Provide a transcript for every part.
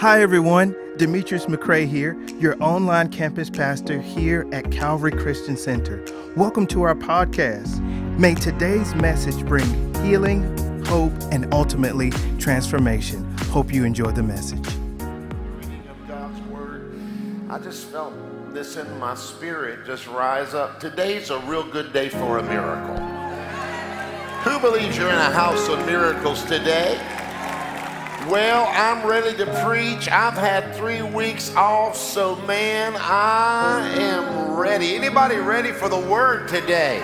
Hi, everyone. Demetrius McCrae here, your online campus pastor here at Calvary Christian Center. Welcome to our podcast. May today's message bring healing, hope, and ultimately transformation. Hope you enjoy the message. Reading of God's Word, I just felt this in my spirit just rise up. Today's a real good day for a miracle. Who believes you're in a house of miracles today? Well, I'm ready to preach. I've had three weeks off, so man, I am ready. Anybody ready for the word today?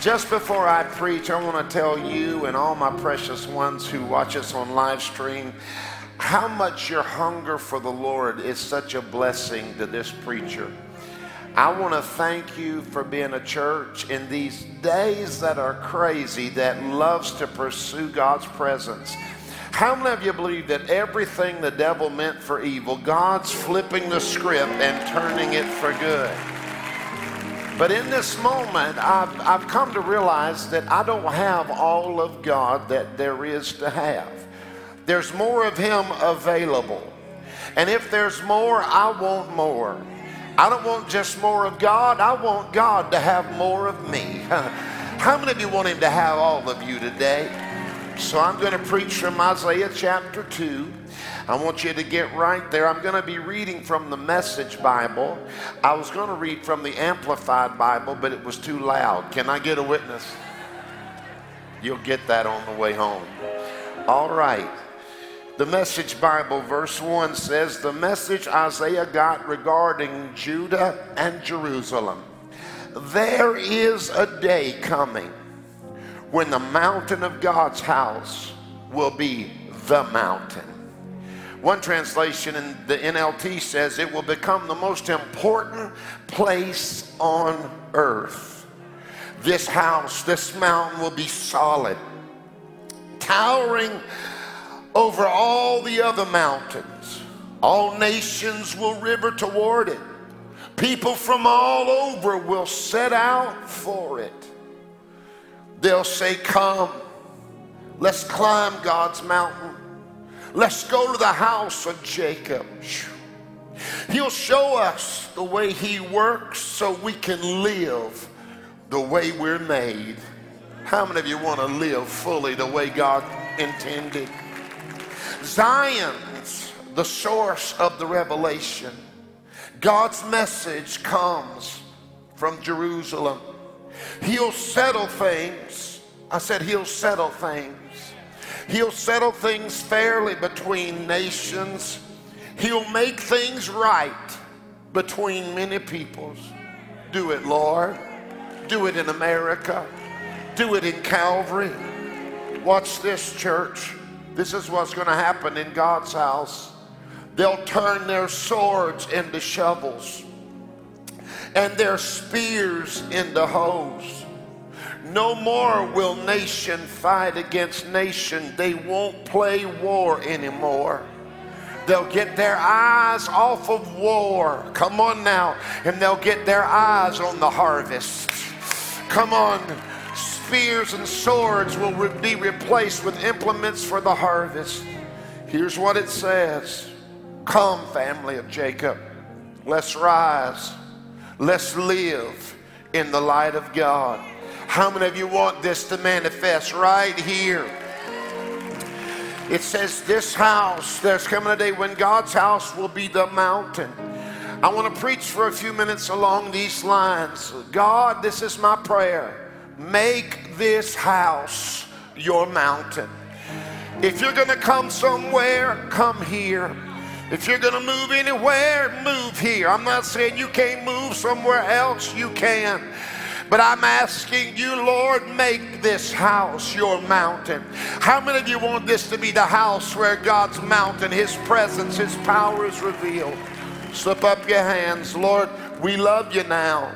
Just before I preach, I want to tell you and all my precious ones who watch us on live stream how much your hunger for the Lord is such a blessing to this preacher. I want to thank you for being a church in these days that are crazy that loves to pursue God's presence. How many of you believe that everything the devil meant for evil, God's flipping the script and turning it for good? But in this moment, I've, I've come to realize that I don't have all of God that there is to have. There's more of Him available. And if there's more, I want more. I don't want just more of God, I want God to have more of me. How many of you want Him to have all of you today? So I'm going to preach from Isaiah chapter 2. I want you to get right there. I'm going to be reading from the Message Bible. I was going to read from the Amplified Bible, but it was too loud. Can I get a witness? You'll get that on the way home. All right. The Message Bible, verse 1 says, The message Isaiah got regarding Judah and Jerusalem. There is a day coming when the mountain of God's house will be the mountain. One translation in the NLT says it will become the most important place on earth. This house, this mountain will be solid, towering over all the other mountains. All nations will river toward it. People from all over will set out for it. They'll say, Come, let's climb God's mountain. Let's go to the house of Jacob. He'll show us the way He works so we can live the way we're made. How many of you want to live fully the way God intended? Zion's the source of the revelation. God's message comes from Jerusalem. He'll settle things. I said, He'll settle things. He'll settle things fairly between nations. He'll make things right between many peoples. Do it, Lord. Do it in America. Do it in Calvary. Watch this, church. This is what's going to happen in God's house. They'll turn their swords into shovels and their spears into hoes. No more will nation fight against nation. They won't play war anymore. They'll get their eyes off of war. Come on now. And they'll get their eyes on the harvest. Come on. Spears and swords will be replaced with implements for the harvest. Here's what it says Come, family of Jacob. Let's rise. Let's live in the light of God. How many of you want this to manifest right here? It says, This house, there's coming a day when God's house will be the mountain. I want to preach for a few minutes along these lines. God, this is my prayer. Make this house your mountain. If you're going to come somewhere, come here. If you're going to move anywhere, move here. I'm not saying you can't move somewhere else, you can. But I'm asking you, Lord, make this house your mountain. How many of you want this to be the house where God's mountain, His presence, His power is revealed? Slip up your hands. Lord, we love you now,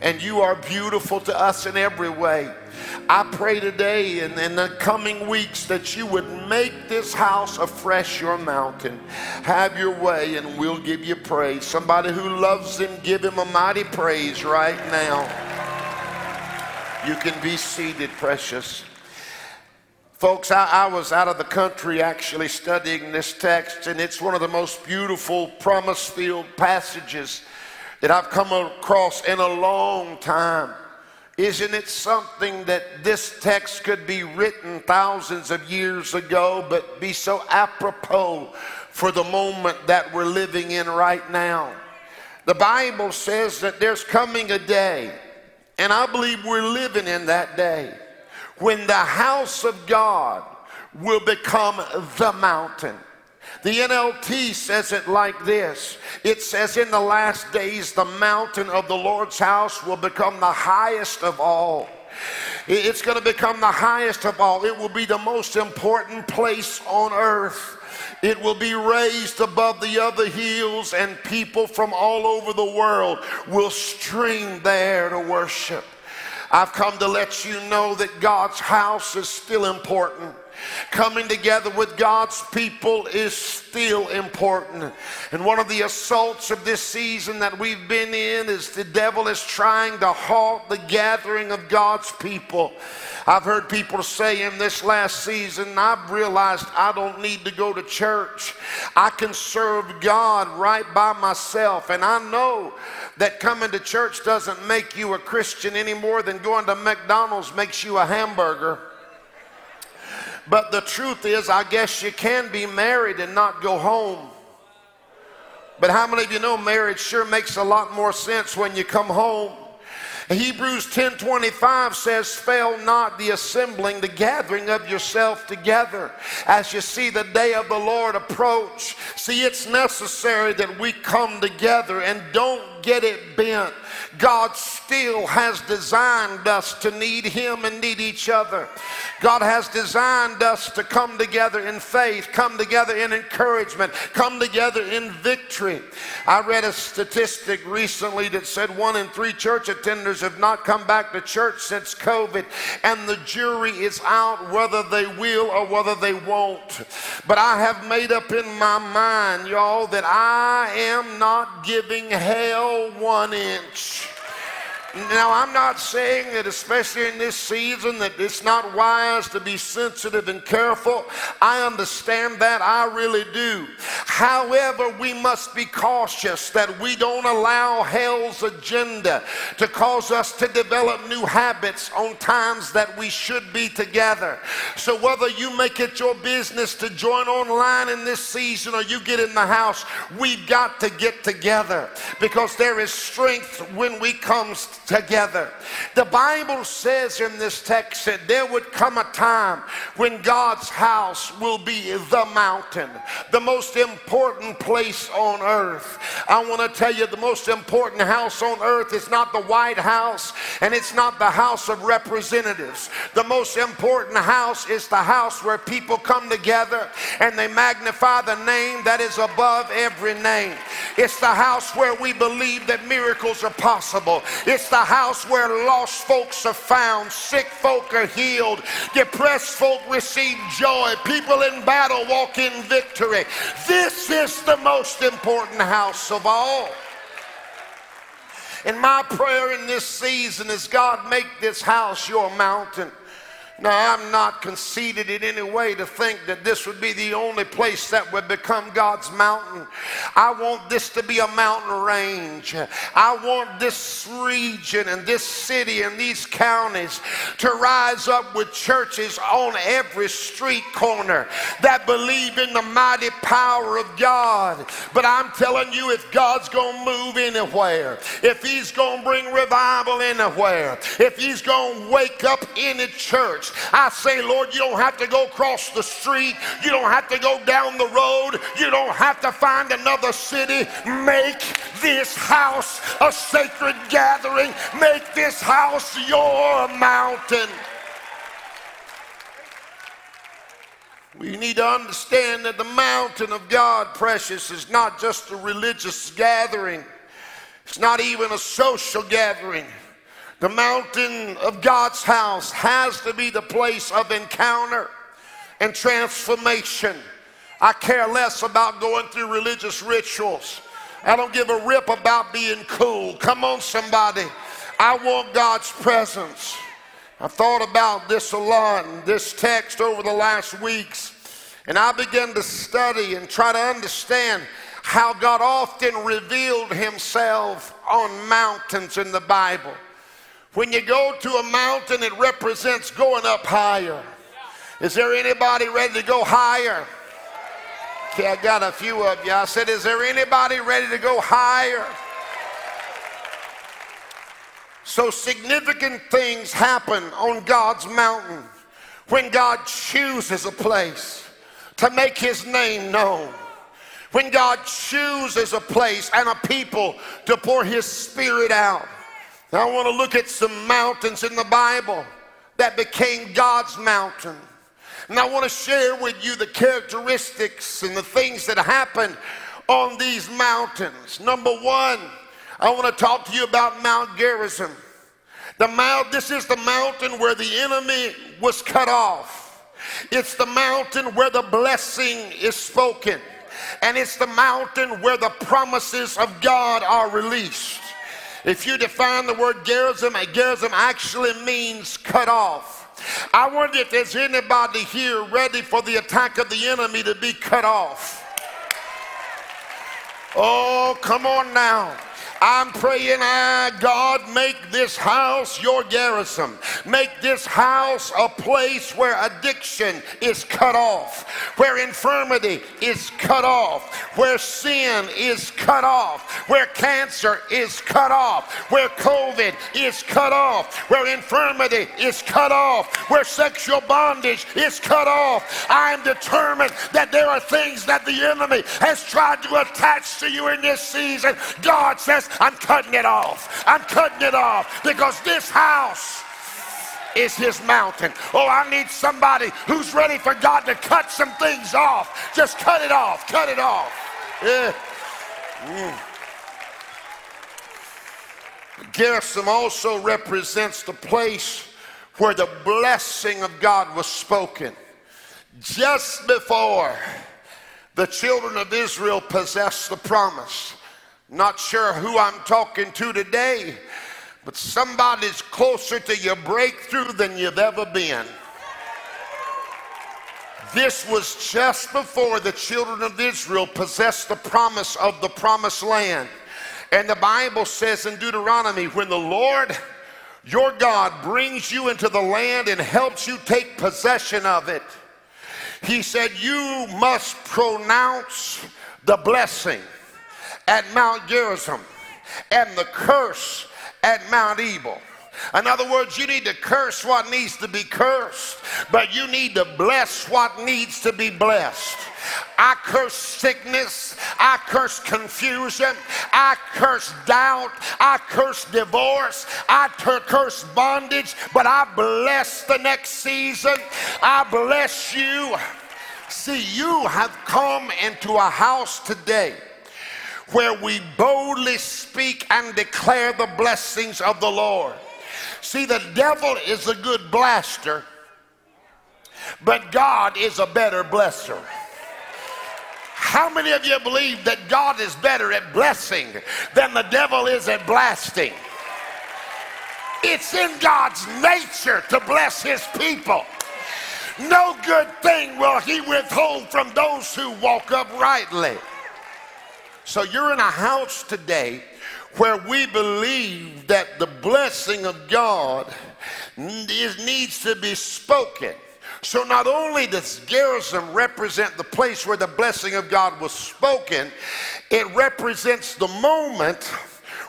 and you are beautiful to us in every way. I pray today and in the coming weeks that you would make this house afresh your mountain. Have your way, and we'll give you praise. Somebody who loves him, give him a mighty praise right now. You can be seated, precious. Folks, I, I, was out of the country actually studying this text, and it's one of the most beautiful, promise filled passages that I've come across in a long time. Isn't it something that this text could be written thousands of years ago, but be so apropos for the moment that we're living in right now? The Bible says that there's coming a day, and I believe we're living in that day when the house of God will become the mountain. The NLT says it like this it says, In the last days, the mountain of the Lord's house will become the highest of all. It's going to become the highest of all. It will be the most important place on earth. It will be raised above the other hills, and people from all over the world will stream there to worship. I've come to let you know that God's house is still important. Coming together with God's people is still important. And one of the assaults of this season that we've been in is the devil is trying to halt the gathering of God's people. I've heard people say in this last season, I've realized I don't need to go to church. I can serve God right by myself. And I know that coming to church doesn't make you a Christian any more than going to McDonald's makes you a hamburger. But the truth is, I guess you can be married and not go home. But how many of you know marriage sure makes a lot more sense when you come home? Hebrews 10:25 says, "Fail not the assembling, the gathering of yourself together, as you see the day of the Lord approach." See, it's necessary that we come together and don't get it bent. God still has designed us to need Him and need each other. God has designed us to come together in faith, come together in encouragement, come together in victory. I read a statistic recently that said one in three church attenders have not come back to church since COVID, and the jury is out whether they will or whether they won't. But I have made up in my mind, y'all, that I am not giving hell one inch. Now, I'm not saying that, especially in this season, that it's not wise to be sensitive and careful. I understand that. I really do. However, we must be cautious that we don't allow hell's agenda to cause us to develop new habits on times that we should be together. So, whether you make it your business to join online in this season or you get in the house, we've got to get together because there is strength when we come together. The Bible says in this text that there would come a time when God's house will be the mountain, the most important place on earth. I want to tell you the most important house on earth is not the White House and it's not the House of Representatives. The most important house is the house where people come together and they magnify the name that is above every name. It's the house where we believe that miracles are possible. It's the house where lost folks are found, sick folk are healed, depressed folk receive joy, people in battle walk in victory. This is the most important house of all. And my prayer in this season is God, make this house your mountain. Now, I'm not conceited in any way to think that this would be the only place that would become God's mountain. I want this to be a mountain range. I want this region and this city and these counties to rise up with churches on every street corner that believe in the mighty power of God. But I'm telling you, if God's going to move anywhere, if He's going to bring revival anywhere, if He's going to wake up any church, I say, Lord, you don't have to go across the street. You don't have to go down the road. You don't have to find another city. Make this house a sacred gathering. Make this house your mountain. We need to understand that the mountain of God, precious, is not just a religious gathering. It's not even a social gathering. The mountain of God's house has to be the place of encounter and transformation. I care less about going through religious rituals. I don't give a rip about being cool. Come on, somebody. I want God's presence. I've thought about this a lot, and this text over the last weeks, and I began to study and try to understand how God often revealed himself on mountains in the Bible. When you go to a mountain, it represents going up higher. Is there anybody ready to go higher? Okay, I got a few of you. I said, Is there anybody ready to go higher? So significant things happen on God's mountain when God chooses a place to make his name known. When God chooses a place and a people to pour his spirit out. Now I want to look at some mountains in the Bible that became God's mountain. And I want to share with you the characteristics and the things that happened on these mountains. Number one, I want to talk to you about Mount Gerizim. The mount, this is the mountain where the enemy was cut off. It's the mountain where the blessing is spoken. And it's the mountain where the promises of God are released. If you define the word Gerizim, a Gerizim actually means cut off. I wonder if there's anybody here ready for the attack of the enemy to be cut off. Oh, come on now. I'm praying, ah, God, make this house your Gerizim. Make this house a place where addiction is cut off, where infirmity is cut off, where sin is cut off, where cancer is cut off, where COVID is cut off, where infirmity is cut off, where sexual bondage is cut off. I am determined that there are things that the enemy has tried to attach to you in this season. God says, I'm cutting it off. I'm cutting it off because this house is his mountain. Oh, I need somebody who's ready for God to cut some things off. Just cut it off, cut it off. Yeah. Mm. Also represents the place where the blessing of God was spoken. Just before the children of Israel possessed the promise, not sure who I'm talking to today, but somebody's closer to your breakthrough than you've ever been. This was just before the children of Israel possessed the promise of the promised land. And the Bible says in Deuteronomy, when the Lord your God brings you into the land and helps you take possession of it, he said, You must pronounce the blessing at Mount Gerizim and the curse at Mount Ebal. In other words, you need to curse what needs to be cursed, but you need to bless what needs to be blessed. I curse sickness. I curse confusion. I curse doubt. I curse divorce. I curse bondage, but I bless the next season. I bless you. See, you have come into a house today where we boldly speak and declare the blessings of the Lord. See, the devil is a good blaster, but God is a better blesser. How many of you believe that God is better at blessing than the devil is at blasting? It's in God's nature to bless his people. No good thing will he withhold from those who walk uprightly. So you're in a house today where we believe that the blessing of God is, needs to be spoken. So not only does Gerizim represent the place where the blessing of God was spoken, it represents the moment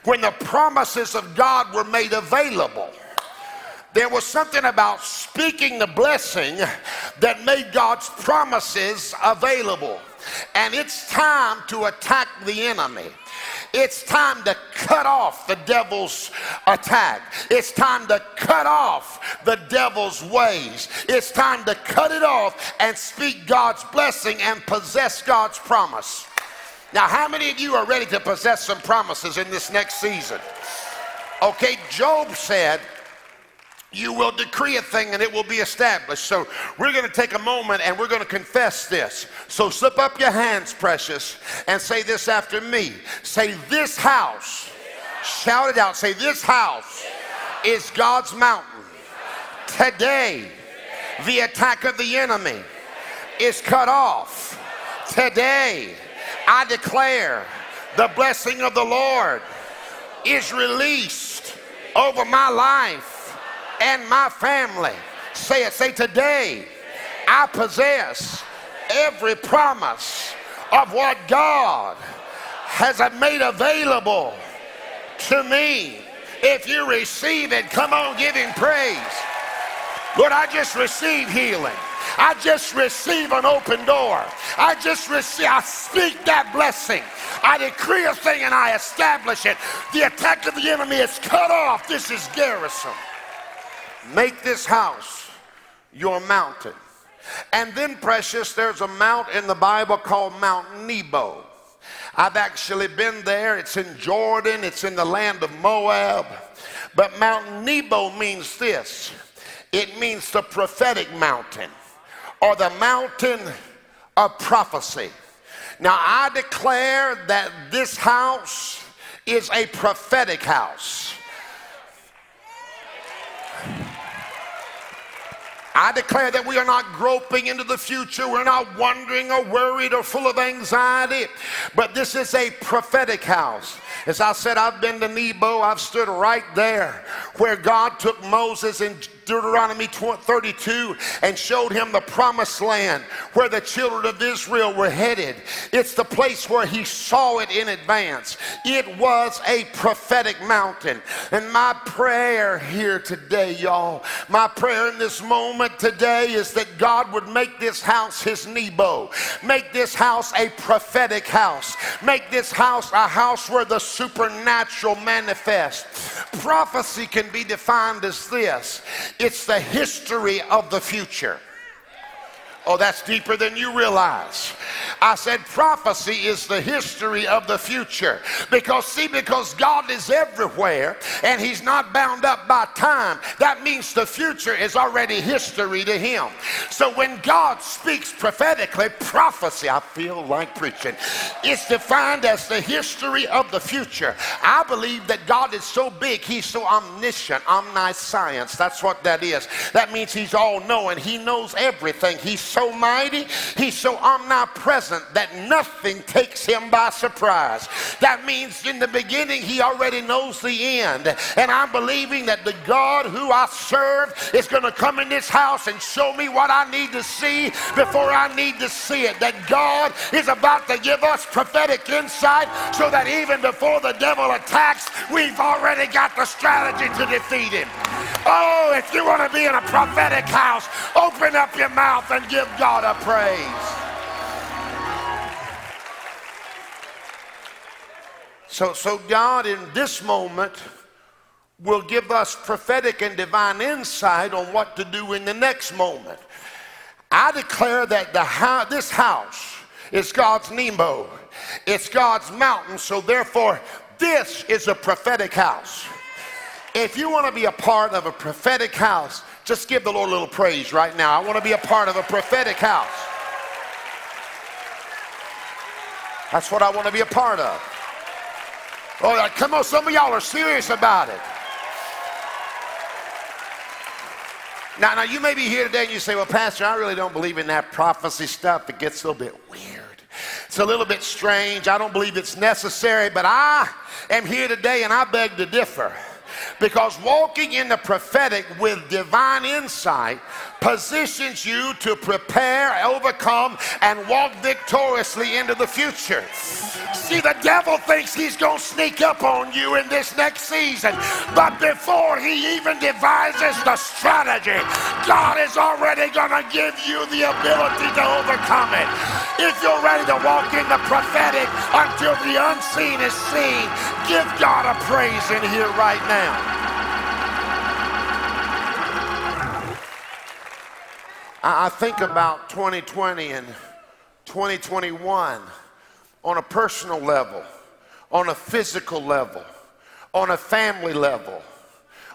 when the promises of God were made available. There was something about speaking the blessing that made God's promises available. And it's time to attack the enemy. It's time to cut off the devil's attack. It's time to cut off the devil's ways. It's time to cut it off and speak God's blessing and possess God's promise. Now, how many of you are ready to possess some promises in this next season? Okay, Job said, you will decree a thing and it will be established. So we're going to take a moment and we're going to confess this. So slip up your hands, precious, and say this after me. Say, This house, shout it out. Say, This house is God's mountain. Today, the attack of the enemy is cut off. Today, I declare the blessing of the Lord is released over my life and my family. Say it, say today, I possess every promise of what God has made available to me. If you receive it, come on, give him praise. Lord, I just receive healing. I just receive an open door. I just receive, I speak that blessing. I decree a thing and I establish it. The attack of the enemy is cut off. This is Gerizim. Make this house your mountain. And then, precious, there's a mount in the Bible called Mount Nebo. I've actually been there. It's in Jordan, it's in the land of Moab. But Mount Nebo means this it means the prophetic mountain or the mountain of prophecy. Now, I declare that this house is a prophetic house. I declare that we are not groping into the future. We're not wondering or worried or full of anxiety. But this is a prophetic house. As I said, I've been to Nebo. I've stood right there where God took Moses and Deuteronomy 32 and showed him the promised land where the children of Israel were headed. It's the place where he saw it in advance. It was a prophetic mountain. And my prayer here today, y'all, my prayer in this moment today is that God would make this house his Nebo, make this house a prophetic house, make this house a house where the supernatural manifests. Prophecy can be defined as this it's the history of the future. Oh, that's deeper than you realize. I said prophecy is the history of the future. Because, see, because God is everywhere and He's not bound up by time, that means the future is already history to Him. So when God speaks prophetically, prophecy, I feel like preaching, is defined as the history of the future. I believe that God is so big, He's so omniscient, omniscience. That's what that is. That means He's all knowing, He knows everything. He's so mighty, He's so omnipresent that nothing takes him by surprise. That means in the beginning, he already knows the end. And I'm believing that the God who I serve is going to come in this house and show me what I need to see before I need to see it. That God is about to give us prophetic insight so that even before the devil attacks, we've already got the strategy to defeat him. Oh, if you want to be in a prophetic house, open up your mouth and give God a praise. So, so God in this moment will give us prophetic and divine insight on what to do in the next moment. I declare that the this house is God's Nebo. It's God's mountain, so therefore this is a prophetic house. If you want to be a part of a prophetic house, just give the Lord a little praise right now. I want to be a part of a prophetic house. That's what I want to be a part of. Oh, come on, some of y'all are serious about it. Now, now you may be here today and you say, well, Pastor, I really don't believe in that prophecy stuff. It gets a little bit weird. It's a little bit strange. I don't believe it's necessary, but I am here today and I beg to differ. Because walking in the prophetic with divine insight positions you to prepare, overcome, and walk victoriously into the future. See, the devil thinks he's going to sneak up on you in this next season, but before he even devises the strategy, God is already going to give you the ability to overcome it. If you're ready to walk in the prophetic until the unseen is seen, give God a praise in here right now. I think about 2020 and 2021 on a personal level, on a physical level, on a family level,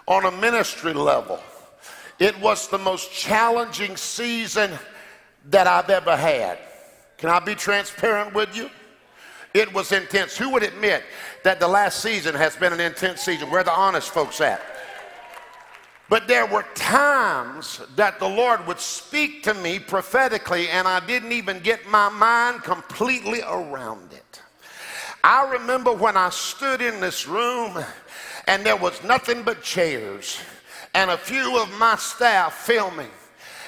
on a ministry level. It was the most challenging season that I've ever had. Can I be transparent with you? It was intense. Who would admit that the last season has been an intense season? Where the honest folks at? But there were times that the Lord would speak to me prophetically, and I didn't even get my mind completely around it. I remember when I stood in this room and there was nothing but chairs and a few of my staff filming.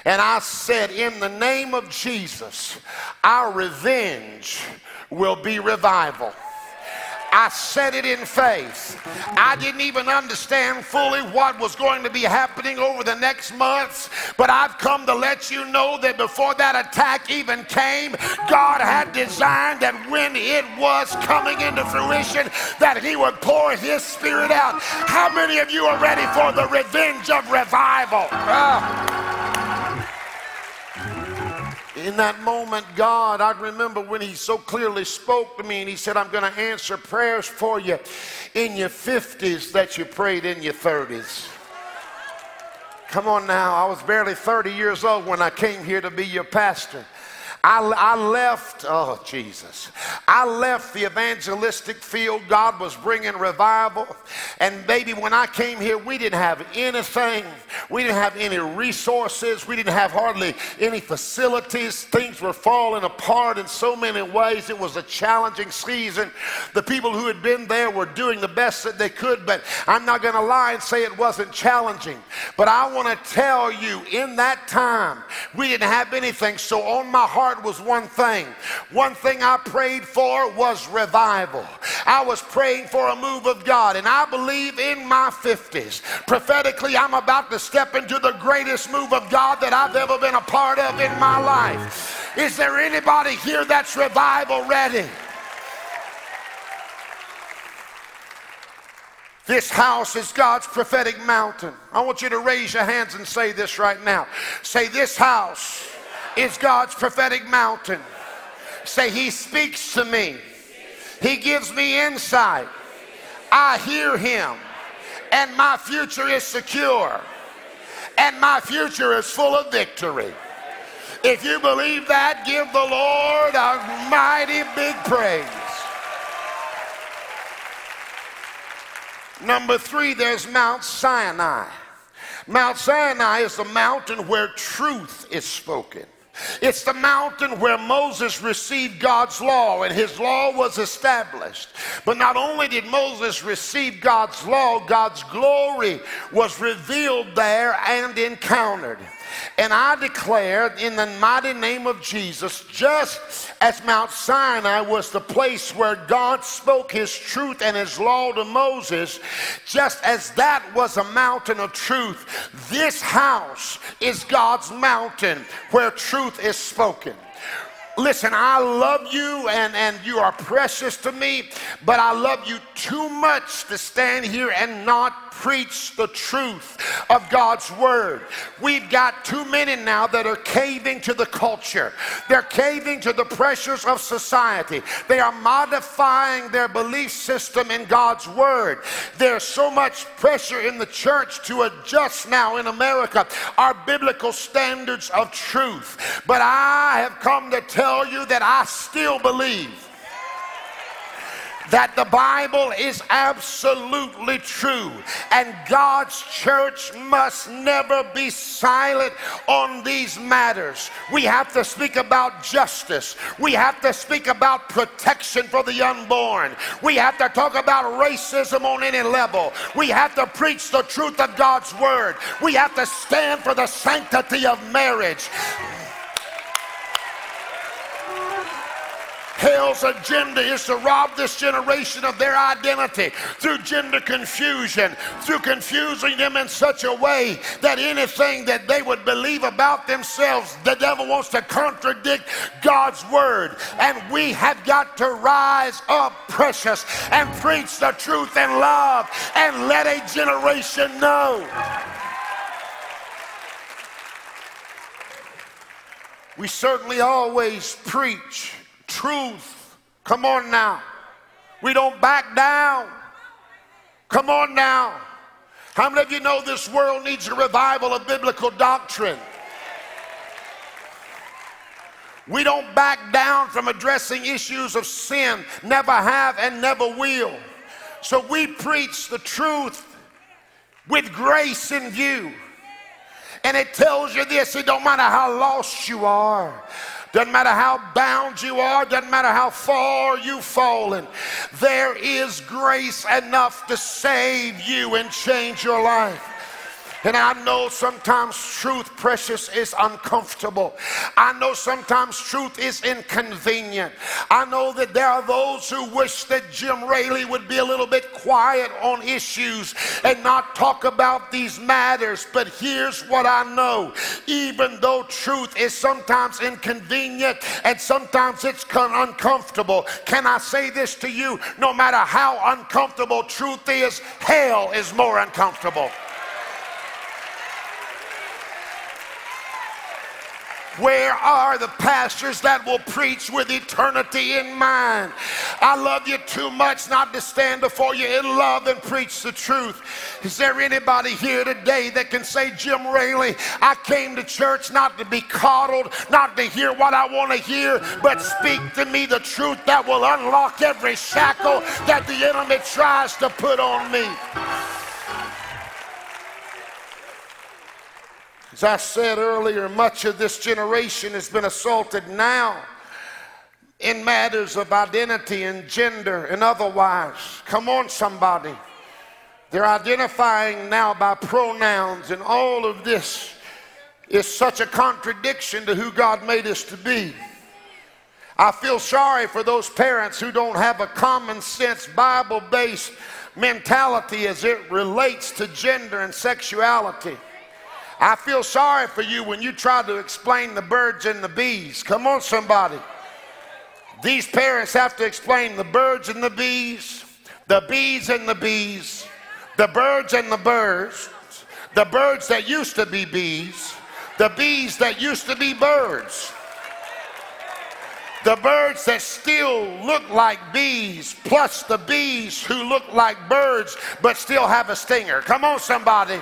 And I said, In the name of Jesus, our revenge will be revival. I said it in faith. I didn't even understand fully what was going to be happening over the next months, but I've come to let you know that before that attack even came, God had designed that when it was coming into fruition, that He would pour His Spirit out. How many of you are ready for the revenge of revival? Uh, in that moment, God, I remember when He so clearly spoke to me and He said, I'm going to answer prayers for you in your 50s that you prayed in your 30s. Come on now, I was barely 30 years old when I came here to be your pastor. I, I left, oh Jesus, I left the evangelistic field. God was bringing revival. And baby, when I came here, we didn't have anything. We didn't have any resources. We didn't have hardly any facilities. Things were falling apart in so many ways. It was a challenging season. The people who had been there were doing the best that they could, but I'm not going to lie and say it wasn't challenging. But I want to tell you, in that time, we didn't have anything. So on my heart, heart was one thing. One thing I prayed for was revival. I was praying for a move of God, and I believe in my 50s, prophetically, I'm about to step into the greatest move of God that I've ever been a part of in my life. Is there anybody here that's revival ready? This house is God's prophetic mountain. I want you to raise your hands and say this right now. Say, This house is God's prophetic mountain. Say, He speaks to me, He gives me insight. I hear Him, and my future is secure, and my future is full of victory. If you believe that, give the Lord a mighty big praise. Number three, there's Mount Sinai. Mount Sinai is the mountain where truth is spoken. It's the mountain where Moses received God's law and his law was established. But not only did Moses receive God's law, God's glory was revealed there and encountered. And I declare in the mighty name of Jesus, just as Mount Sinai was the place where God spoke his truth and his law to Moses, just as that was a mountain of truth, this house is God's mountain where truth is spoken. Listen, I love you and, and you are precious to me, but I love you too much to stand here and not preach the truth of God's word. We've got too many now that are caving to the culture, they're caving to the pressures of society, they are modifying their belief system in God's word. There's so much pressure in the church to adjust now in America our biblical standards of truth. But I have come to tell tell you that I still believe that the Bible is absolutely true, and God's church must never be silent on these matters. We have to speak about justice, we have to speak about protection for the unborn, we have to talk about racism on any level, we have to preach the truth of God's word, we have to stand for the sanctity of marriage. Hell's agenda is to rob this generation of their identity through gender confusion, through confusing them in such a way that anything that they would believe about themselves, the devil wants to contradict God's word. And we have got to rise up, precious, and preach the truth in love and let a generation know. We certainly always preach truth. Come on now. We don't back down. Come on now. How many of you know this world needs a revival of biblical doctrine? We don't back down from addressing issues of sin, never have and never will. So we preach the truth with grace in view. And it tells you this it don't matter how lost you are, doesn't matter how bound you are, doesn't matter how far you've fallen, there is grace enough to save you and change your life. And I know sometimes truth, precious, is uncomfortable. I know sometimes truth is inconvenient. I know that there are those who wish that Jim Raley would be a little bit quiet on issues and not talk about these matters. But here's what I know even though truth is sometimes inconvenient and sometimes it's uncomfortable, can I say this to you? No matter how uncomfortable truth is, hell is more uncomfortable. Where are the pastors that will preach with eternity in mind? I love you too much not to stand before you in love and preach the truth. Is there anybody here today that can say, Jim Raley, I came to church not to be coddled, not to hear what I want to hear, but speak to me the truth that will unlock every shackle that the enemy tries to put on me? As I said earlier, much of this generation has been assaulted now in matters of identity and gender and otherwise. Come on, somebody. They're identifying now by pronouns, and all of this is such a contradiction to who God made us to be. I feel sorry for those parents who don't have a common sense, Bible based mentality as it relates to gender and sexuality. I feel sorry for you when you try to explain the birds and the bees. Come on, somebody. These parents have to explain the birds and the bees, the bees and the bees, the birds and the birds, the birds that used to be bees, the bees that used to be birds, the birds that still look like bees, plus the bees who look like birds but still have a stinger. Come on, somebody.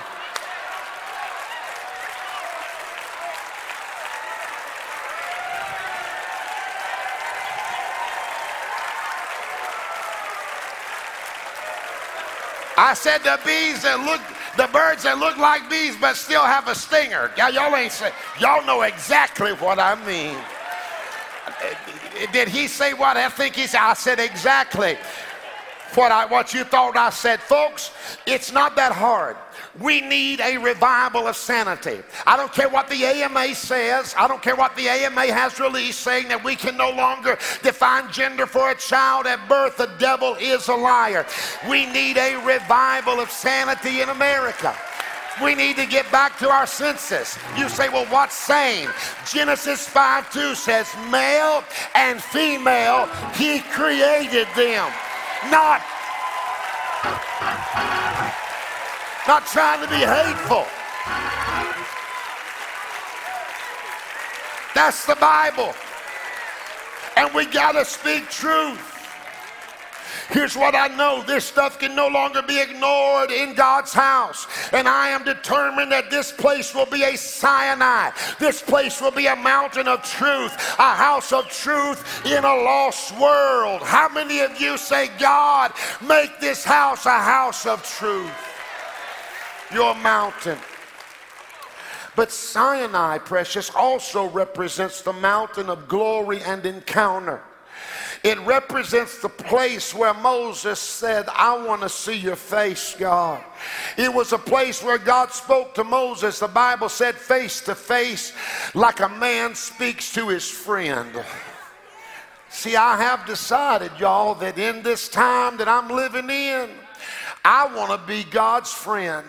I said the bees that look, the birds that look like bees but still have a stinger. Y'all, y'all ain't say, y'all know exactly what I mean. Uh, did he say what I think he said? I said exactly what I what you thought I said, folks. It's not that hard. We need a revival of sanity. I don't care what the AMA says. I don't care what the AMA has released saying that we can no longer define gender for a child at birth. The devil is a liar. We need a revival of sanity in America. We need to get back to our senses. You say, well, what's sane? Genesis 5 2 says, male and female, he created them. Not not trying to be hateful. That's the Bible. And we got to speak truth. Here's what I know this stuff can no longer be ignored in God's house. And I am determined that this place will be a Sinai. This place will be a mountain of truth, a house of truth in a lost world. How many of you say, God, make this house a house of truth? your mountain. But Sinai, precious, also represents the mountain of glory and encounter. It represents the place where Moses said, I want to see your face, God. It was a place where God spoke to Moses, the Bible said, face to face, like a man speaks to his friend. See, I have decided, y'all, that in this time that I'm living in, I want to be God's friend.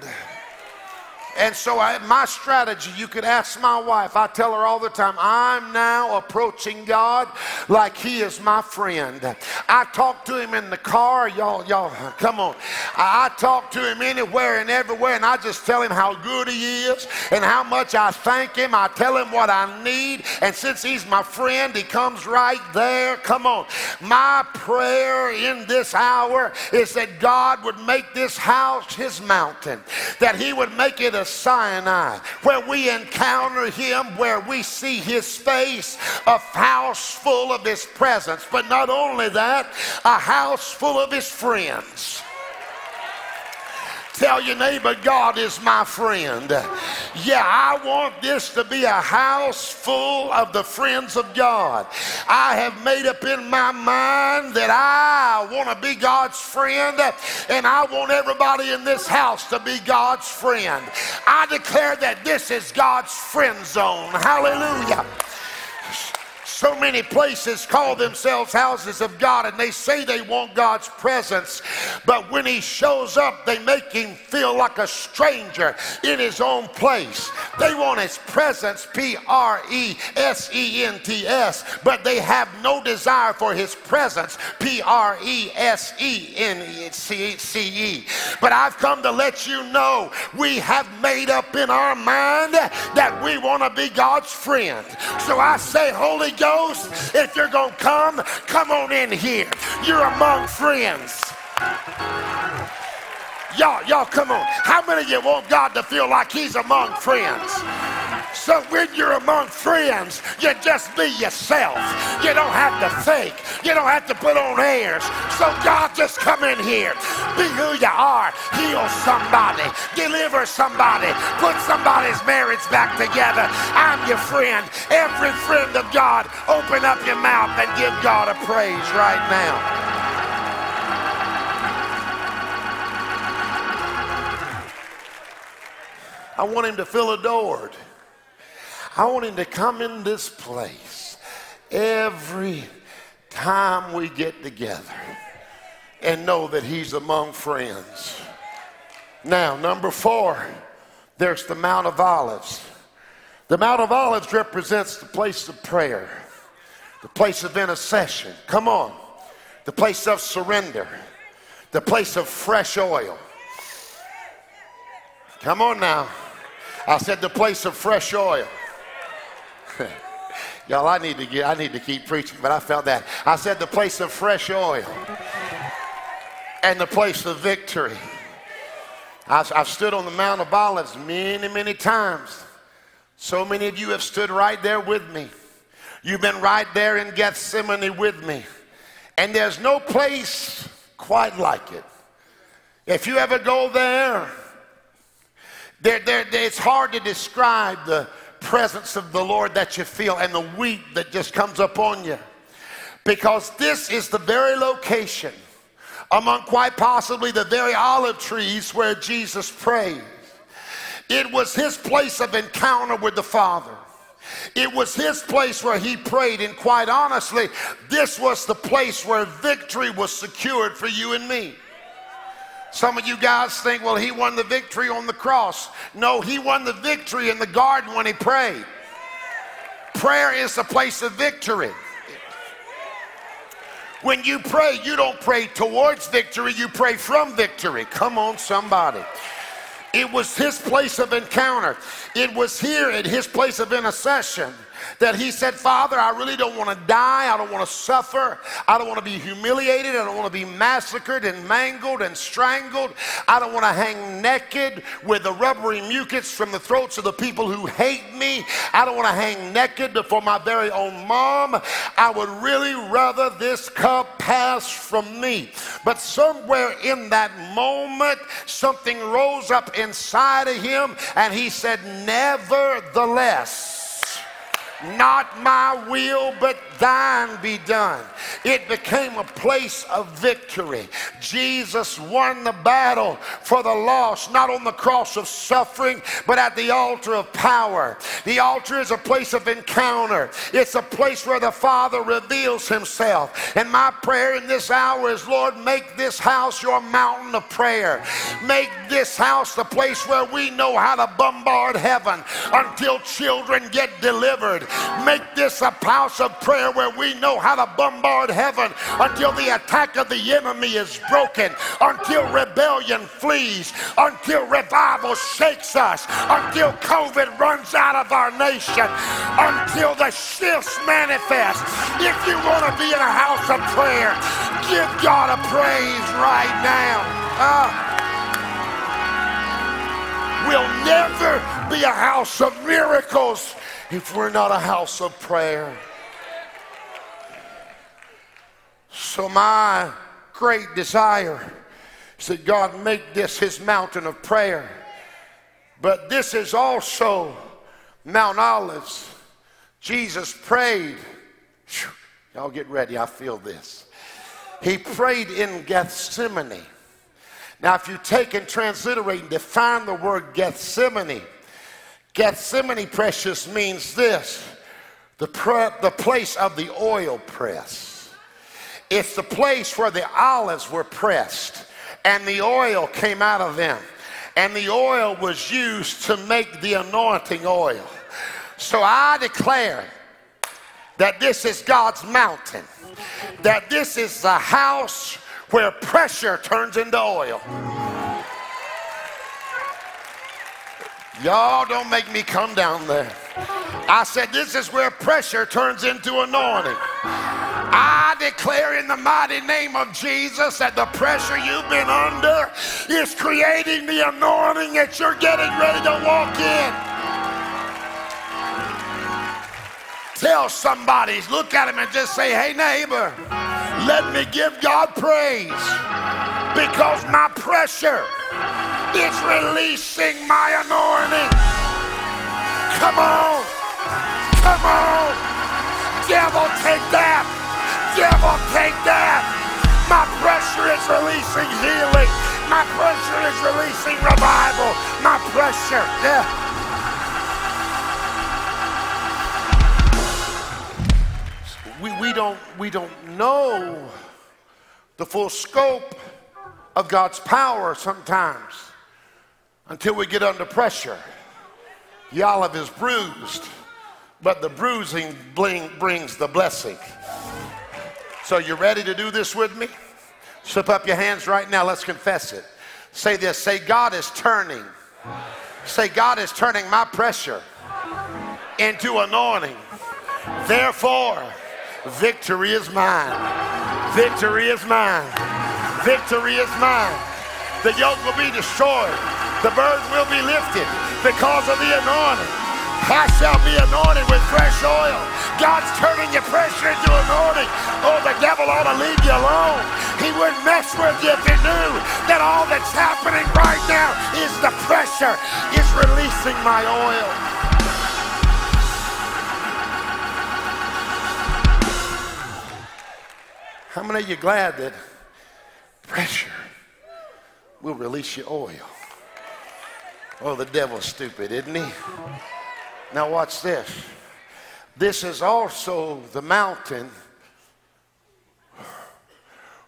And so, I, my strategy, you could ask my wife. I tell her all the time, I'm now approaching God like He is my friend. I talk to Him in the car. Y'all, y'all, come on. I, I talk to Him anywhere and everywhere, and I just tell Him how good He is and how much I thank Him. I tell Him what I need. And since He's my friend, He comes right there. Come on. My prayer in this hour is that God would make this house His mountain, that He would make it a Sinai, where we encounter him, where we see his face, a house full of his presence. But not only that, a house full of his friends. Tell your neighbor, God is my friend. Yeah, I want this to be a house full of the friends of God. I have made up in my mind that I want to be God's friend and I want everybody in this house to be God's friend. I declare that this is God's friend zone. Hallelujah. So many places call themselves houses of God and they say they want God's presence, but when He shows up, they make Him feel like a stranger in His own place. They want His presence, P R E S E N T S, but they have no desire for His presence, P R E S E N C E. But I've come to let you know we have made up in our mind that we want to be God's friend. So I say, Holy Ghost. Ghost, if you're going to come, come on in here. You're among friends. Y'all, y'all, come on. How many of you want God to feel like He's among friends? So when you're among friends, you just be yourself. You don't have to fake. You don't have to put on airs. So God, just come in here. Be who you are. Heal somebody. Deliver somebody. Put somebody's marriage back together. I'm your friend. Every friend of God, open up your mouth and give God a praise right now. I want him to feel adored. I want him to come in this place every time we get together and know that he's among friends. Now, number four, there's the Mount of Olives. The Mount of Olives represents the place of prayer, the place of intercession. Come on. The place of surrender, the place of fresh oil. Come on now. I said the place of fresh oil. Y'all, I need to get, I need to keep preaching, but I felt that. I said the place of fresh oil and the place of victory. I've, I've stood on the Mount of Olives many, many times. So many of you have stood right there with me. You've been right there in Gethsemane with me. And there's no place quite like it. If you ever go there, there, there, it's hard to describe the presence of the Lord that you feel and the weep that just comes upon you. Because this is the very location among quite possibly the very olive trees where Jesus prayed. It was his place of encounter with the Father. It was his place where he prayed, and quite honestly, this was the place where victory was secured for you and me. Some of you guys think, well, he won the victory on the cross. No, he won the victory in the garden when he prayed. Prayer is the place of victory. When you pray, you don't pray towards victory, you pray from victory. Come on, somebody. It was his place of encounter, it was here at his place of intercession that he said, Father, I really don't want to die. I don't want to suffer. I don't want to be humiliated. I don't want to be massacred and mangled and strangled. I don't want to hang naked with the rubbery mucus from the throats of the people who hate me. I don't want to hang naked before my very own mom. I would really rather this cup pass from me. But somewhere in that moment, something rose up inside of him, and he said, Nevertheless, not my will, but thine be done. It became a place of victory. Jesus won the battle for the lost, not on the cross of suffering, but at the altar of power. The altar is a place of encounter, it's a place where the Father reveals himself. And my prayer in this hour is, Lord, make this house your mountain of prayer. Make this house the place where we know how to bombard heaven until children get delivered. Make this a house of prayer where we know how to bombard heaven until the attack of the enemy is broken, until rebellion flees, until revival shakes us, until COVID runs out of our nation, until the shifts manifest. If you want to be in a house of prayer, give God a praise right now. Uh, we'll never be a house of miracles if we're not a house of prayer. So, my great desire is that God, make this his mountain of prayer. But this is also Mount Olives. Jesus prayed. Y'all get ready, I feel this. He prayed in Gethsemane. Now, if you take and transliterate and define the word Gethsemane, Gethsemane, precious, means this the, the place of the oil press. It's the place where the olives were pressed and the oil came out of them. And the oil was used to make the anointing oil. So I declare that this is God's mountain, that this is the house where pressure turns into oil. Y'all don't make me come down there. I said, This is where pressure turns into anointing. I declare in the mighty name of Jesus that the pressure you've been under is creating the anointing that you're getting ready to walk in. Tell somebody, look at him and just say, hey, neighbor, let me give God praise because my pressure is releasing my anointing. Come on, come on. Devil, take that. Devil, take that. My pressure is releasing healing. My pressure is releasing revival. My pressure, yeah. we, we, don't, we don't know the full scope of God's power sometimes until we get under pressure. The olive is bruised, but the bruising bling, brings the blessing. So, you ready to do this with me? Slip up your hands right now. Let's confess it. Say this say, God is turning. Say, God is turning my pressure into anointing. Therefore, Victory is mine. Victory is mine. Victory is mine. The yoke will be destroyed. The burden will be lifted because of the anointing. I shall be anointed with fresh oil. God's turning your pressure into anointing. Oh, the devil ought to leave you alone. He wouldn't mess with you if he knew that all that's happening right now is the pressure is releasing my oil. How many of you glad that pressure will release your oil? Oh, the devil's stupid, isn't he? Now, watch this. This is also the mountain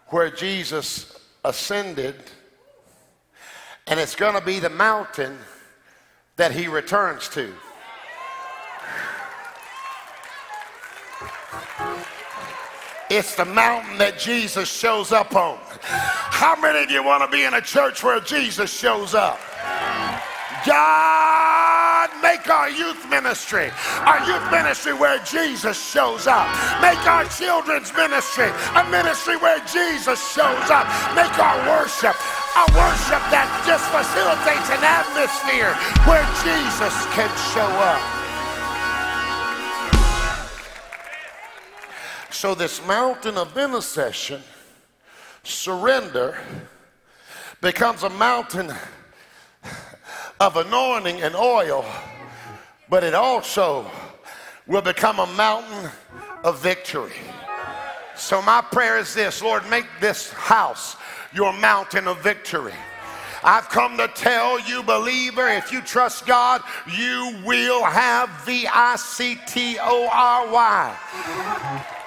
where Jesus ascended, and it's going to be the mountain that he returns to. It's the mountain that Jesus shows up on. How many of you want to be in a church where Jesus shows up? God, make our youth ministry, our youth ministry where Jesus shows up. Make our children's ministry a ministry where Jesus shows up. Make our worship a worship that just facilitates an atmosphere where Jesus can show up. So, this mountain of intercession, surrender, becomes a mountain of anointing and oil, but it also will become a mountain of victory. So, my prayer is this Lord, make this house your mountain of victory. I've come to tell you, believer, if you trust God, you will have V I C T O R Y.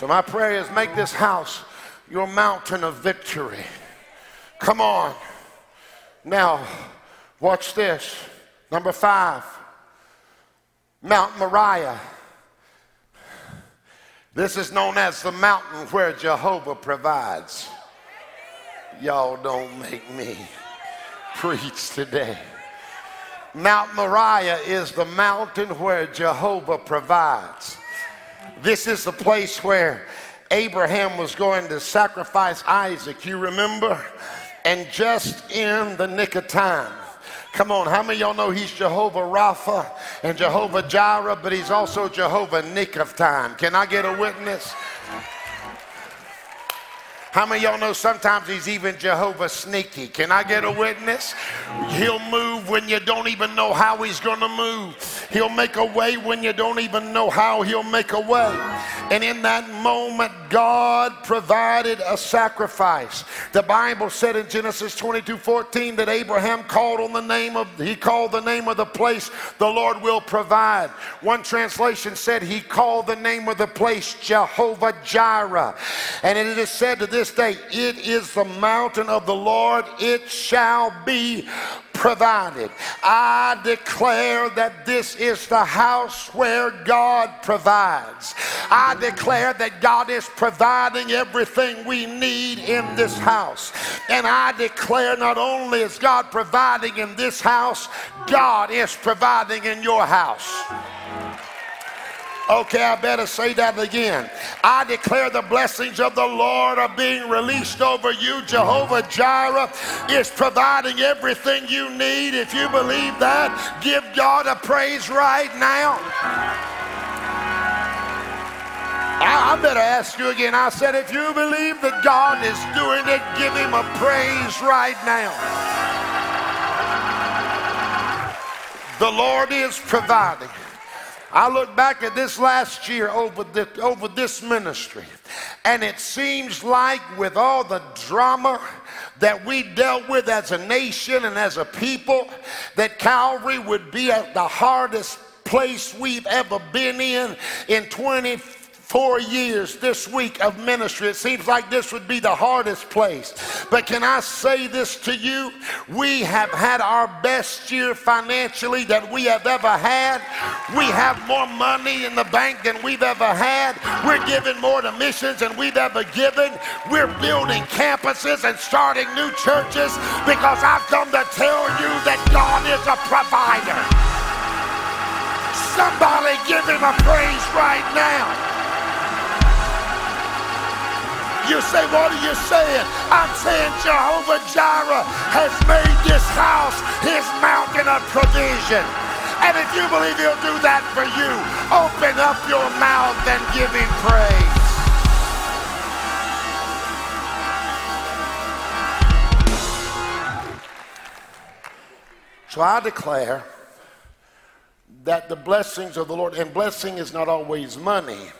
So, my prayer is make this house your mountain of victory. Come on. Now, watch this. Number five, Mount Moriah. This is known as the mountain where Jehovah provides. Y'all don't make me preach today. Mount Moriah is the mountain where Jehovah provides. This is the place where Abraham was going to sacrifice Isaac. You remember? And just in the nick of time, Come on, how many y'all know he's Jehovah Rapha and Jehovah Jireh, but he's also Jehovah Nick of Time? Can I get a witness? How many y'all know sometimes he's even Jehovah sneaky? Can I get a witness? He'll move when you don't even know how he's going to move. He'll make a way when you don't even know how he'll make a way. And in that moment, God provided a sacrifice. The Bible said in Genesis 22 14 that Abraham called on the name of, he called the name of the place, the Lord will provide. One translation said he called the name of the place Jehovah Jireh. And it is said to this this day, it is the mountain of the Lord, it shall be provided. I declare that this is the house where God provides. I declare that God is providing everything we need in this house. And I declare not only is God providing in this house, God is providing in your house. Okay, I better say that again. I declare the blessings of the Lord are being released over you. Jehovah Jireh is providing everything you need. If you believe that, give God a praise right now. I, better ask you again. I said, if you believe that God is doing it, give him a praise right now. The Lord is providing. I look back at this last year over, the, over this ministry, and it seems like with all the drama that we dealt with as a nation and as a people, that Calvary would be at the hardest place we've ever been in in 20 four years this week of ministry, it seems like this would be the hardest place. But can I say this to you? We have had our best year financially that we have ever had. We have more money in the bank than we've ever had. We're giving more to missions than we've ever given. We're building campuses and starting new churches because I've come to tell you that God is a provider. Somebody give him a praise right now. You say, what are you saying? I'm saying Jehovah Jireh has made this house his mountain of provision. And if you believe he'll do that for you, open up your mouth and give him praise. So I declare that the blessings of the Lord, and blessing is not always money.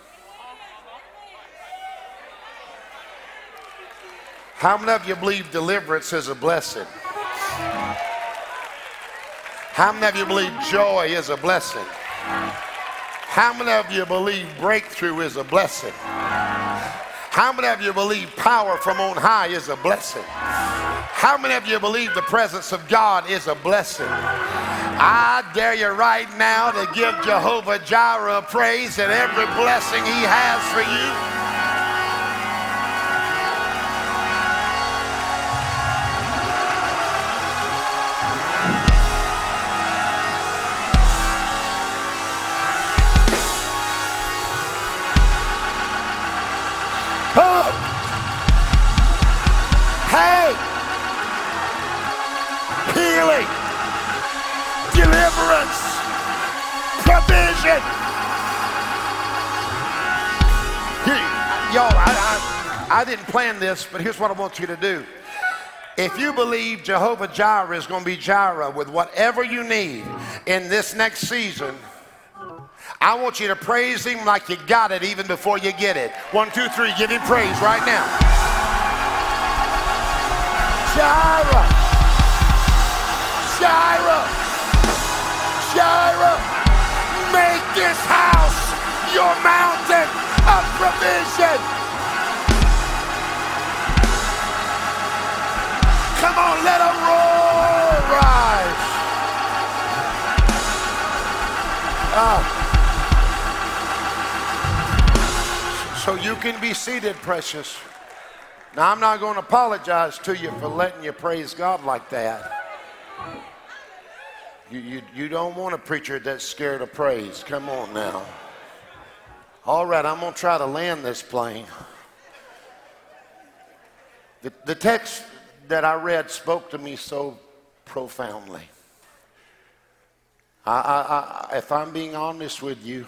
How many of you believe deliverance is a blessing? How many of you believe joy is a blessing? How many of you believe breakthrough is a blessing? How many of you believe power from on high is a blessing? How many of you believe the presence of God is a blessing? I dare you right now to give Jehovah Jireh praise and every blessing he has for you. I, didn't plan this, but here's what I want you to do. If you believe Jehovah Jireh is going to be Jireh with whatever you need in this next season, I want you to praise him like you got it even before you get it. One, two, three, give him praise right now. Jireh. Jireh. Jireh. Make this house your mountain of provision. Come on, let a roar rise. Oh. So you can be seated, precious. Now, I'm not going to apologize to you for letting you praise God like that. You, you, you don't want a preacher that's scared of praise. Come on now. All right, I'm going to try to land this plane. The, the text that I read spoke to me so profoundly. I, I, I, if I'm being honest with you,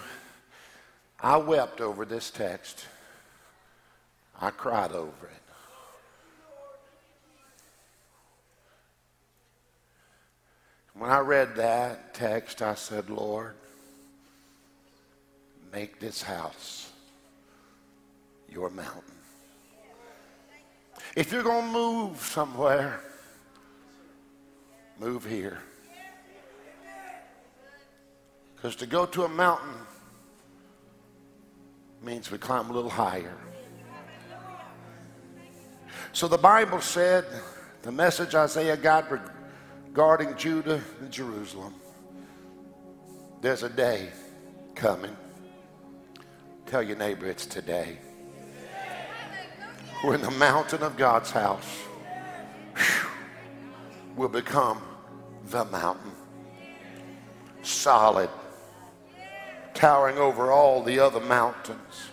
I wept over this text. I cried over it. When I read that text, I said, Lord, make this house your mountain. If you're going to move somewhere, move here. Because to go to a mountain means we climb a little higher. So the Bible said, the message Isaiah got regarding Judah and Jerusalem. There's a day coming. Tell your neighbor it's today. When the mountain of God's house whew, will become the mountain. Solid, towering over all the other mountains.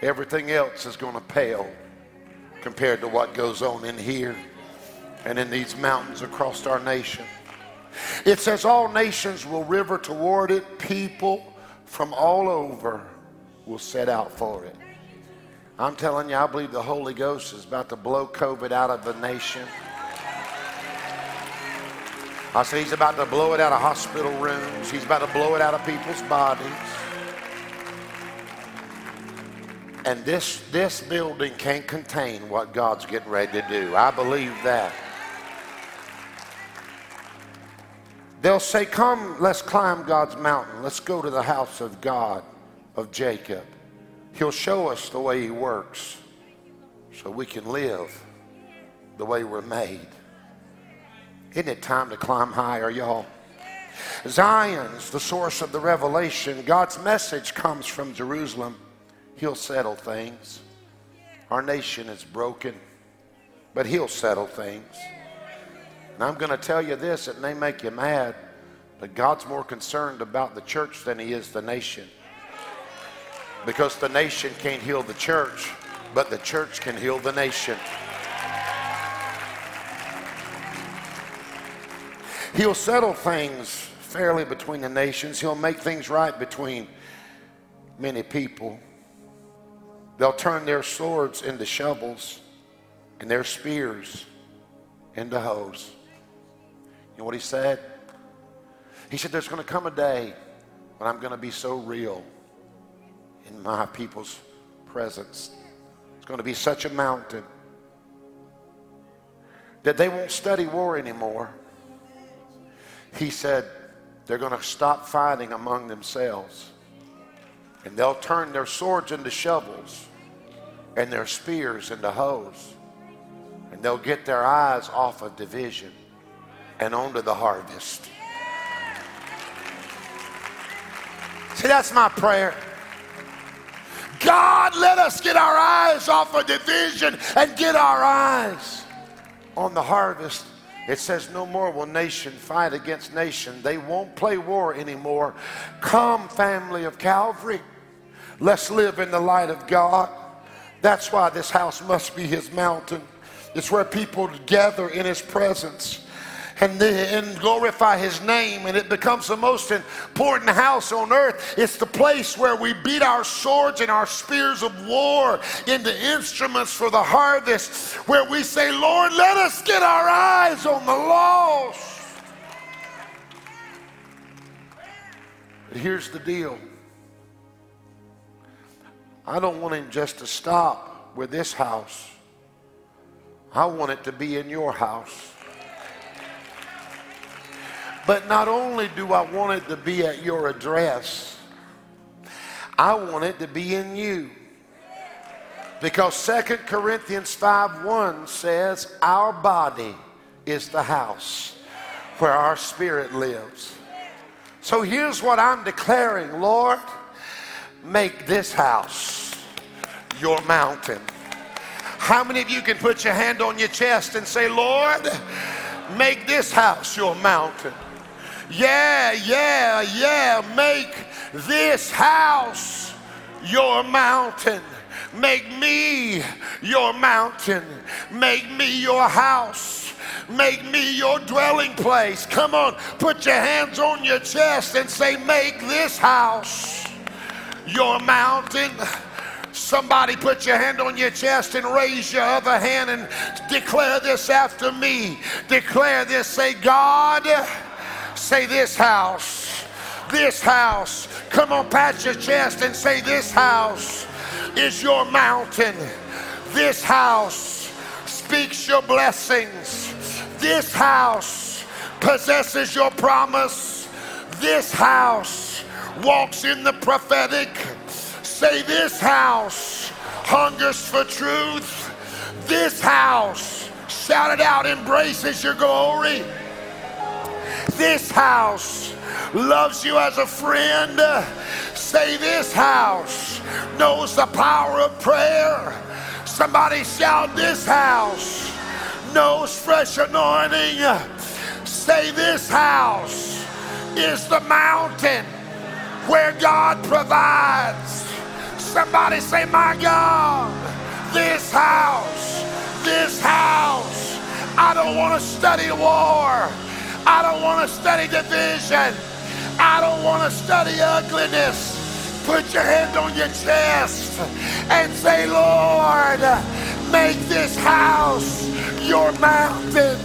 Everything else is going to pale compared to what goes on in here and in these mountains across our nation. It says all nations will river toward it. People from all over will set out for it. I'm telling you, I believe the Holy Ghost is about to blow COVID out of the nation. I say he's about to blow it out of hospital rooms. He's about to blow it out of people's bodies. And this, this building can't contain what God's getting ready to do. I believe that. They'll say, Come, let's climb God's mountain. Let's go to the house of God, of Jacob. He'll show us the way He works so we can live the way we're made. Isn't it time to climb higher, y'all? Zion's the source of the revelation. God's message comes from Jerusalem. He'll settle things. Our nation is broken, but He'll settle things. And I'm going to tell you this, it may make you mad, but God's more concerned about the church than he is the nation. Because the nation can't heal the church, but the church can heal the nation. He'll settle things fairly between the nations. He'll make things right between many people. They'll turn their swords into shovels and their spears into hoes. You know what he said? He said, There's going to come a day when I'm going to be so real in my people's presence. It's going to be such a mountain that they won't study war anymore. He said, They're going to stop fighting among themselves. And they'll turn their swords into shovels and their spears into hoes. And they'll get their eyes off of division and onto the harvest. See, that's my prayer. God, let us get our eyes off of division and get our eyes on the harvest. It says, No more will nation fight against nation. They won't play war anymore. Come, family of Calvary. Let's live in the light of God. That's why this house must be his mountain. It's where people gather in his presence and, and glorify his name. And it becomes the most important house on earth. It's the place where we beat our swords and our spears of war into instruments for the harvest, where we say, Lord, let us get our eyes on the lost. But here's the deal. I don't want him just to stop with this house. I want it to be in your house. But not only do I want it to be at your address, I want it to be in you. Because 2 Corinthians 5 1 says, Our body is the house where our spirit lives. So here's what I'm declaring Lord, make this house your mountain. How many of you can put your hand on your chest and say, Lord, make this house your mountain? Yeah, yeah, yeah. Make this house your mountain. Make me your mountain. Make me your house. Make me your dwelling place. Come on, put your hands on your chest and say, Make this house your mountain. Somebody put your hand on your chest and raise your other hand and declare this after me. Declare this. Say, God, say this house, this house. Come on, pat your chest and say, This house is your mountain. This house speaks your blessings. This house possesses your promise. This house walks in the prophetic. Say, This house hungers for truth. This house, shout it out, embraces your glory. This house loves you as a friend. Say, This house knows the power of prayer. Somebody shout, This house knows fresh anointing. Say, This house is the mountain where God provides. Somebody say, My God, this house, this house. I don't want to study war. I don't want to study division. I don't want to study ugliness. Put your hand on your chest and say, Lord, make this house your mountain.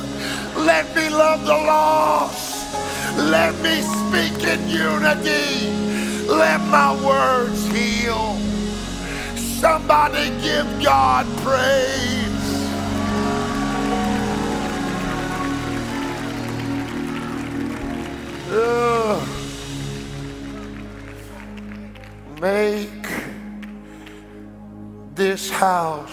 Let me love the lost. Let me speak in unity. Let my words heal. Somebody give God praise. Ugh. Make this house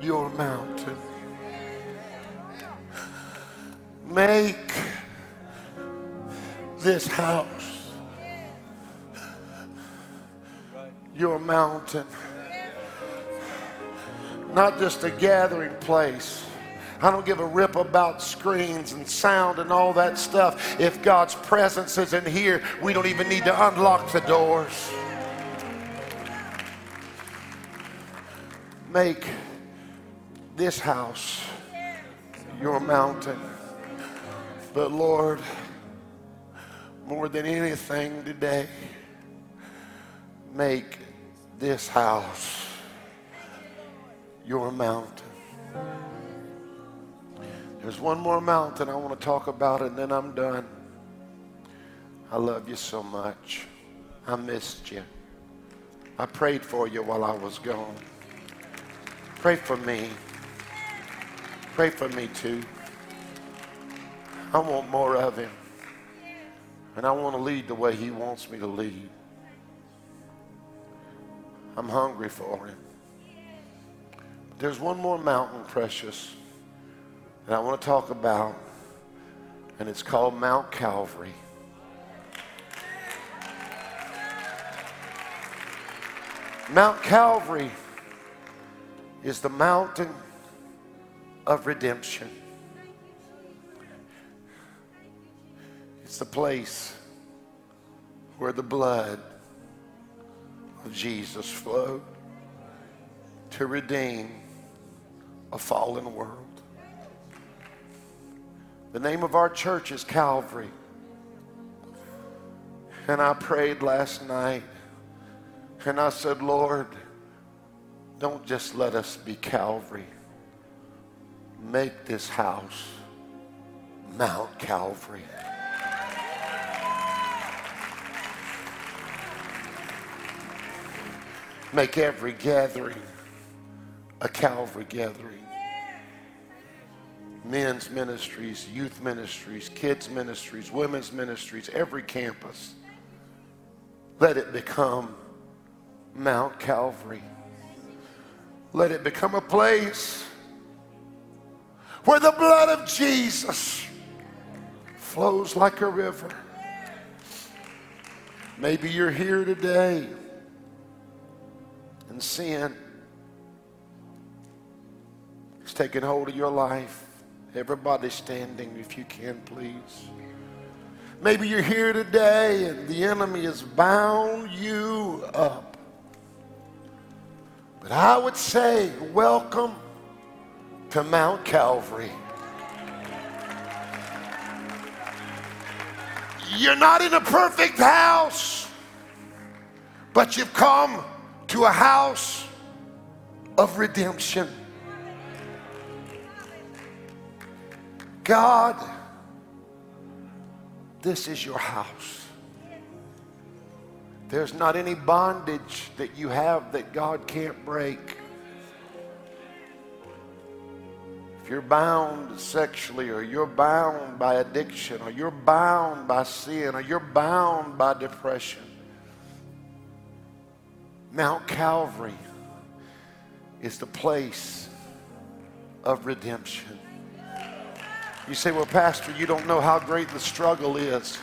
your mountain. Make this house your mountain. Not just a gathering place. I don't give a rip about screens and sound and all that stuff. If God's presence isn't here, we don't even need to unlock the doors. Make this house your mountain. But Lord, more than anything today, make this house your mountain. There's one more mountain I want to talk about, and then I'm done. I love you so much. I missed you. I prayed for you while I was gone. Pray for me. Pray for me too. I want more of him. And I want to lead the way he wants me to lead. I'm hungry for him. There's one more mountain, precious, that I want to talk about, and it's called Mount Calvary. Mount Calvary is the mountain of redemption. It's the place where the blood of Jesus flowed to redeem a fallen world. The name of our church is Calvary. And I prayed last night and I said, Lord, don't just let us be Calvary. Make this house Mount Calvary. Make every gathering a Calvary gathering. Men's ministries, youth ministries, kids ministries, women's ministries, every campus. Let it become Mount Calvary. Let it become a place where the blood of Jesus flows like a river. Maybe you're here today and sin taking hold of your life. Everybody standing, if you can, please. Maybe you're here today and the enemy has bound you up. But I would say, welcome to Mount Calvary. You're not in a perfect house, but you've come to a house of redemption. God, this is your house. There's not any bondage that you have that God can't break. If you're bound sexually, or you're bound by addiction, or you're bound by sin, or you're bound by depression, Mount Calvary is the place of redemption. You say, Well, Pastor, you don't know how great the struggle is.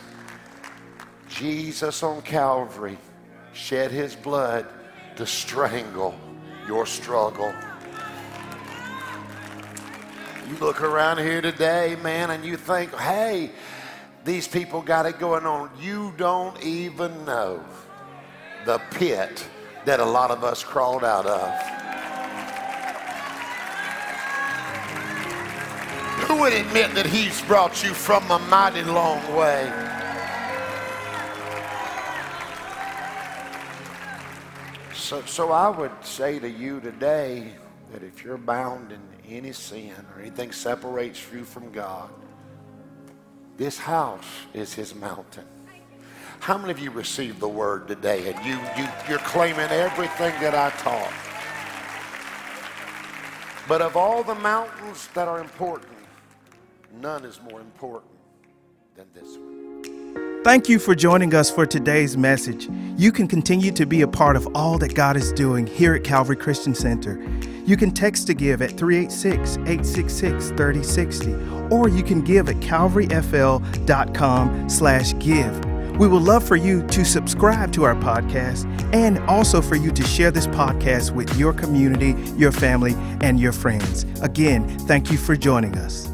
Jesus on Calvary shed his blood to strangle your struggle. You look around here today, man, and you think, hey, these people got it going on. You don't even know the pit that a lot of us crawled out of. Would admit that he's brought you from a mighty long way? So, so I would say to you today that if you're bound in any sin or anything separates you from God, this house is his mountain. How many of you received the word today and you, you, you're claiming everything that I taught? But of all the mountains that are important, none is more important than this one. Thank you for joining us for today's message. You can continue to be a part of all that God is doing here at Calvary Christian Center. You can text to give at 386 866 3060, or you can give at calvaryfl.com slash give. We would love for you to subscribe to our podcast and also for you to share this podcast with your community, your family, and your friends. Again, thank you for joining us.